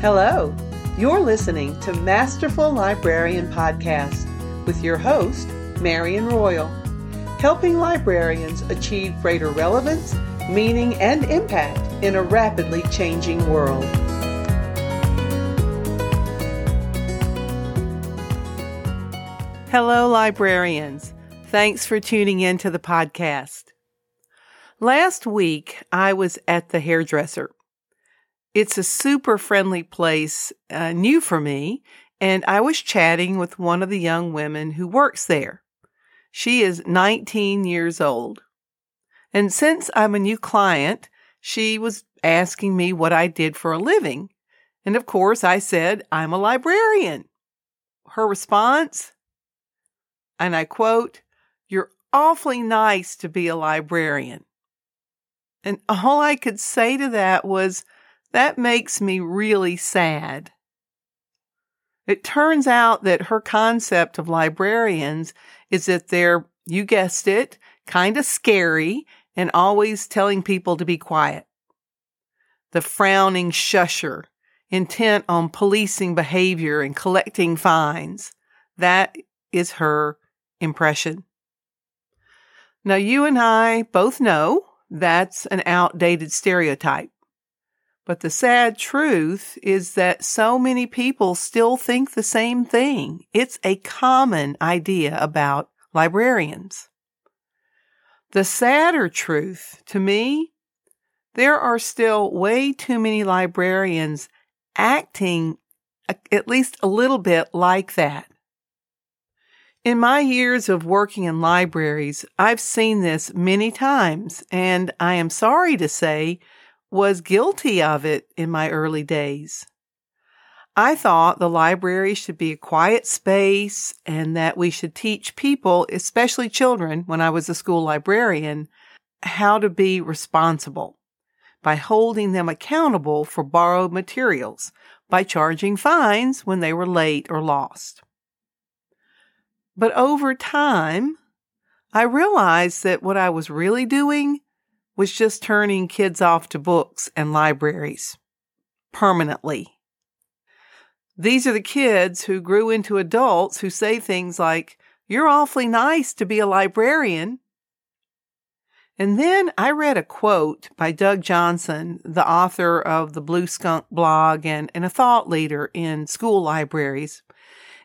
Hello, you're listening to Masterful Librarian Podcast with your host, Marion Royal, helping librarians achieve greater relevance, meaning, and impact in a rapidly changing world. Hello, librarians. Thanks for tuning in to the podcast. Last week, I was at the hairdresser. It's a super friendly place, uh, new for me, and I was chatting with one of the young women who works there. She is 19 years old. And since I'm a new client, she was asking me what I did for a living. And of course, I said, I'm a librarian. Her response, and I quote, You're awfully nice to be a librarian. And all I could say to that was, That makes me really sad. It turns out that her concept of librarians is that they're, you guessed it, kind of scary and always telling people to be quiet. The frowning shusher, intent on policing behavior and collecting fines. That is her impression. Now, you and I both know that's an outdated stereotype. But the sad truth is that so many people still think the same thing. It's a common idea about librarians. The sadder truth to me, there are still way too many librarians acting at least a little bit like that. In my years of working in libraries, I've seen this many times, and I am sorry to say, was guilty of it in my early days. I thought the library should be a quiet space and that we should teach people, especially children, when I was a school librarian, how to be responsible by holding them accountable for borrowed materials, by charging fines when they were late or lost. But over time, I realized that what I was really doing was just turning kids off to books and libraries permanently. These are the kids who grew into adults who say things like, You're awfully nice to be a librarian. And then I read a quote by Doug Johnson, the author of the Blue Skunk blog and, and a thought leader in school libraries.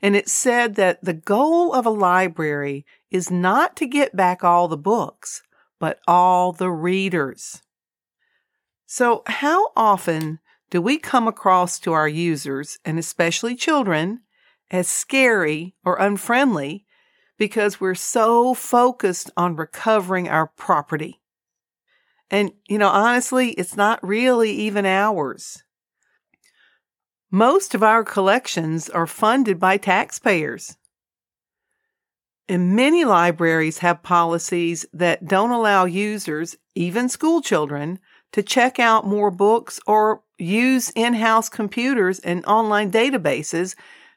And it said that the goal of a library is not to get back all the books, but all the readers. So how often do we come across to our users, and especially children, as scary or unfriendly because we're so focused on recovering our property? And, you know, honestly, it's not really even ours. Most of our collections are funded by taxpayers. And many libraries have policies that don't allow users, even school children, to check out more books or use in-house computers and online databases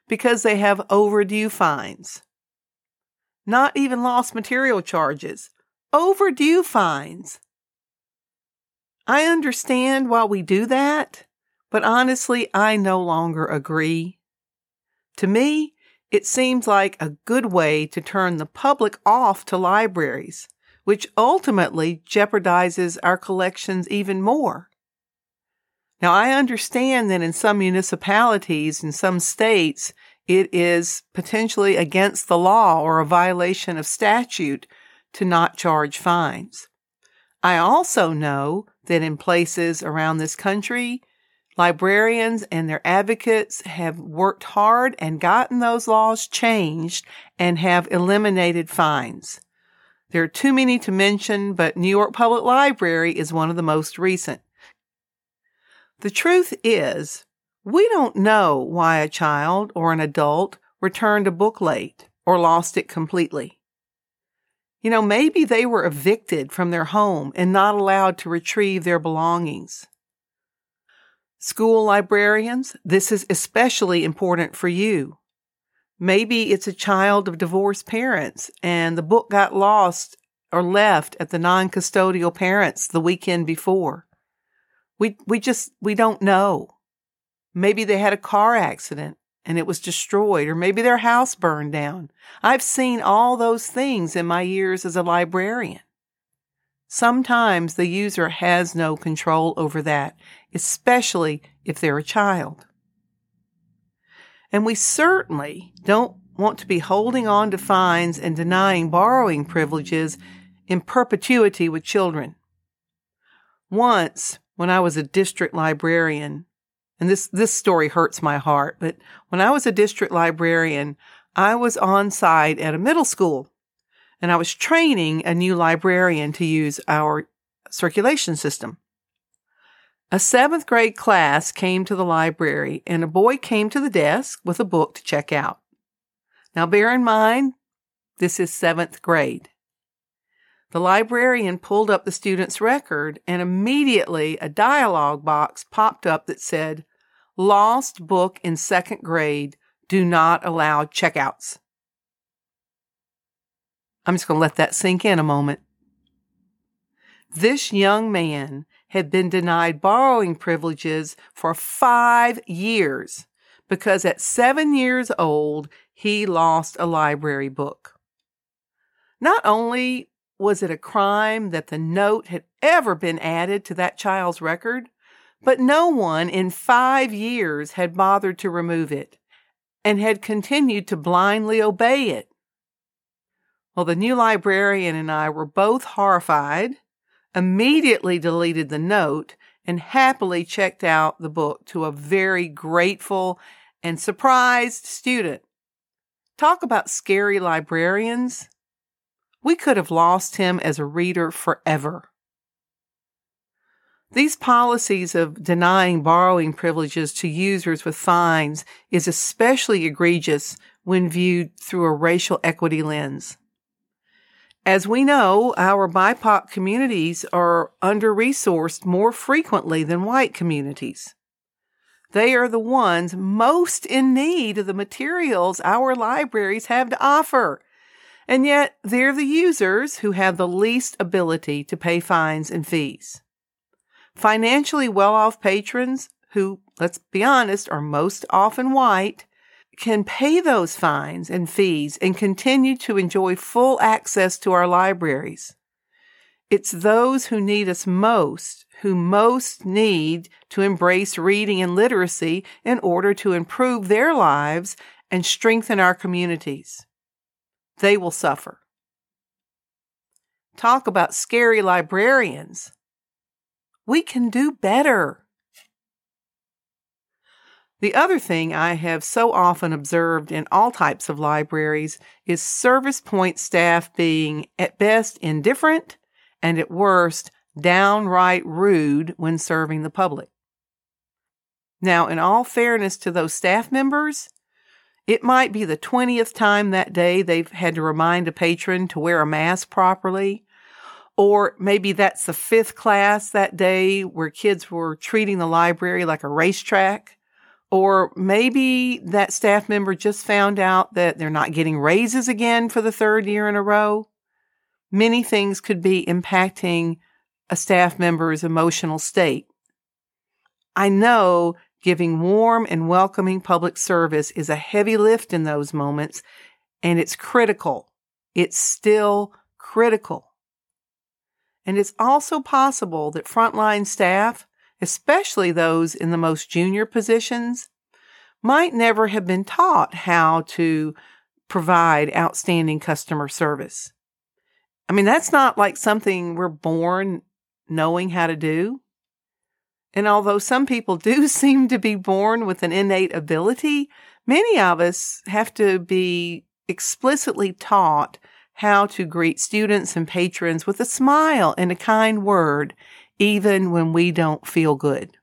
because they have overdue fines. Not even lost material charges. Overdue fines. I understand why we do that. But honestly, I no longer agree. To me, it seems like a good way to turn the public off to libraries, which ultimately jeopardizes our collections even more. Now, I understand that in some municipalities, in some states, it is potentially against the law or a violation of statute to not charge fines. I also know that in places around this country, Librarians and their advocates have worked hard and gotten those laws changed and have eliminated fines. There are too many to mention, but New York Public Library is one of the most recent. The truth is, we don't know why a child or an adult returned a book late or lost it completely. You know, maybe they were evicted from their home and not allowed to retrieve their belongings. School librarians, this is especially important for you. Maybe it's a child of divorced parents and the book got lost or left at the non-custodial parents the weekend before. We, we just, we don't know. Maybe they had a car accident and it was destroyed, or maybe their house burned down. I've seen all those things in my years as a librarian. Sometimes the user has no control over that, especially if they're a child. And we certainly don't want to be holding on to fines and denying borrowing privileges in perpetuity with children. Once, when I was a district librarian, and this, this story hurts my heart, but when I was a district librarian, I was on site at a middle school and I was training a new librarian to use our circulation system. A seventh grade class came to the library and a boy came to the desk with a book to check out. Now bear in mind, this is seventh grade. The librarian pulled up the student's record and immediately a dialog box popped up that said, Lost book in second grade, do not allow checkouts. I'm just going to let that sink in a moment. This young man had been denied borrowing privileges for five years because at seven years old, he lost a library book. Not only was it a crime that the note had ever been added to that child's record? But no one in five years had bothered to remove it and had continued to blindly obey it. Well, the new librarian and I were both horrified, immediately deleted the note, and happily checked out the book to a very grateful and surprised student. Talk about scary librarians. We could have lost him as a reader forever. These policies of denying borrowing privileges to users with fines is especially egregious when viewed through a racial equity lens. As we know, our BIPOC communities are under resourced more frequently than white communities. They are the ones most in need of the materials our libraries have to offer and yet, they're the users who have the least ability to pay fines and fees. Financially well off patrons, who, let's be honest, are most often white, can pay those fines and fees and continue to enjoy full access to our libraries. It's those who need us most who most need to embrace reading and literacy in order to improve their lives and strengthen our communities they will suffer. Talk about scary librarians. We can do better. The other thing I have so often observed in all types of libraries is service point staff being at best indifferent and at worst downright rude when serving the public. Now, in all fairness to those staff members, it might be the 20th time that day they've had to remind a patron to wear a mask properly. Or maybe that's the fifth class that day where kids were treating the library like a racetrack. Or maybe that staff member just found out that they're not getting raises again for the third year in a row. Many things could be impacting a staff member's emotional state. I know Giving warm and welcoming public service is a heavy lift in those moments, and it's critical. It's still critical. And it's also possible that frontline staff, especially those in the most junior positions, might never have been taught how to provide outstanding customer service. I mean, that's not like something we're born knowing how to do. And although some people do seem to be born with an innate ability, many of us have to be explicitly taught how to greet students and patrons with a smile and a kind word, even when we don't feel good.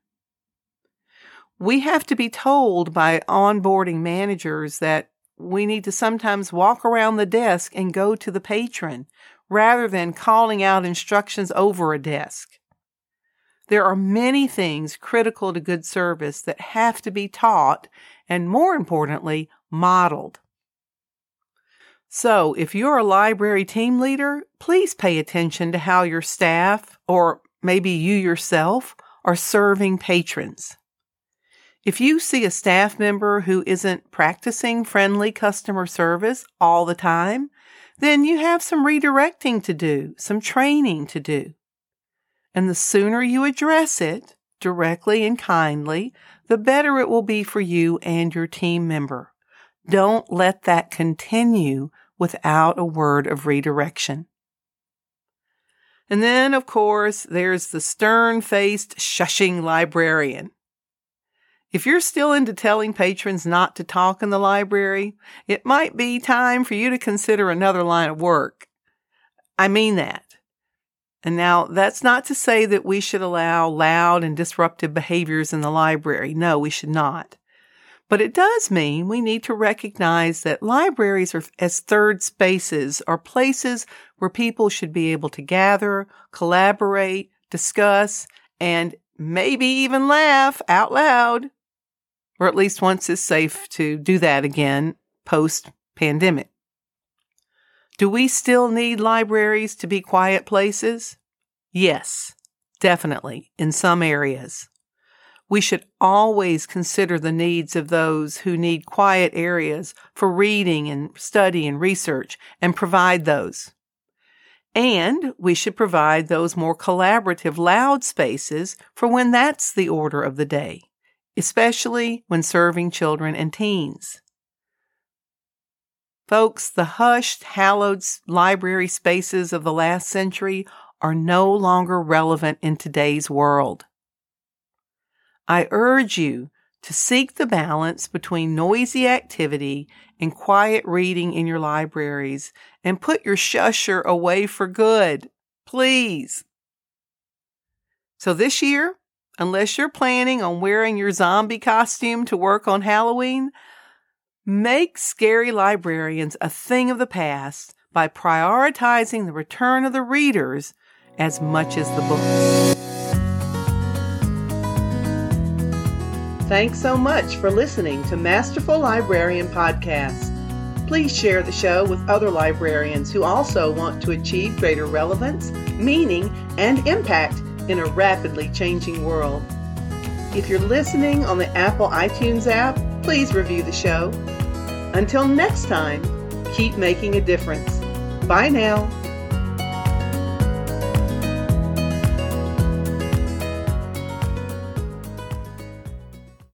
We have to be told by onboarding managers that we need to sometimes walk around the desk and go to the patron rather than calling out instructions over a desk. There are many things critical to good service that have to be taught and, more importantly, modeled. So, if you're a library team leader, please pay attention to how your staff, or maybe you yourself, are serving patrons. If you see a staff member who isn't practicing friendly customer service all the time, then you have some redirecting to do, some training to do. And the sooner you address it directly and kindly, the better it will be for you and your team member. Don't let that continue without a word of redirection. And then, of course, there's the stern faced, shushing librarian. If you're still into telling patrons not to talk in the library, it might be time for you to consider another line of work. I mean that. And now that's not to say that we should allow loud and disruptive behaviors in the library. No, we should not. But it does mean we need to recognize that libraries are, as third spaces are places where people should be able to gather, collaborate, discuss, and maybe even laugh out loud. Or at least once it's safe to do that again post pandemic. Do we still need libraries to be quiet places? Yes, definitely, in some areas. We should always consider the needs of those who need quiet areas for reading and study and research and provide those. And we should provide those more collaborative, loud spaces for when that's the order of the day, especially when serving children and teens. Folks, the hushed, hallowed library spaces of the last century are no longer relevant in today's world. I urge you to seek the balance between noisy activity and quiet reading in your libraries and put your shusher away for good. Please. So this year, unless you're planning on wearing your zombie costume to work on Halloween, Make scary librarians a thing of the past by prioritizing the return of the readers as much as the books. Thanks so much for listening to Masterful Librarian Podcast. Please share the show with other librarians who also want to achieve greater relevance, meaning, and impact in a rapidly changing world. If you're listening on the Apple iTunes app, please review the show. Until next time, keep making a difference. Bye now.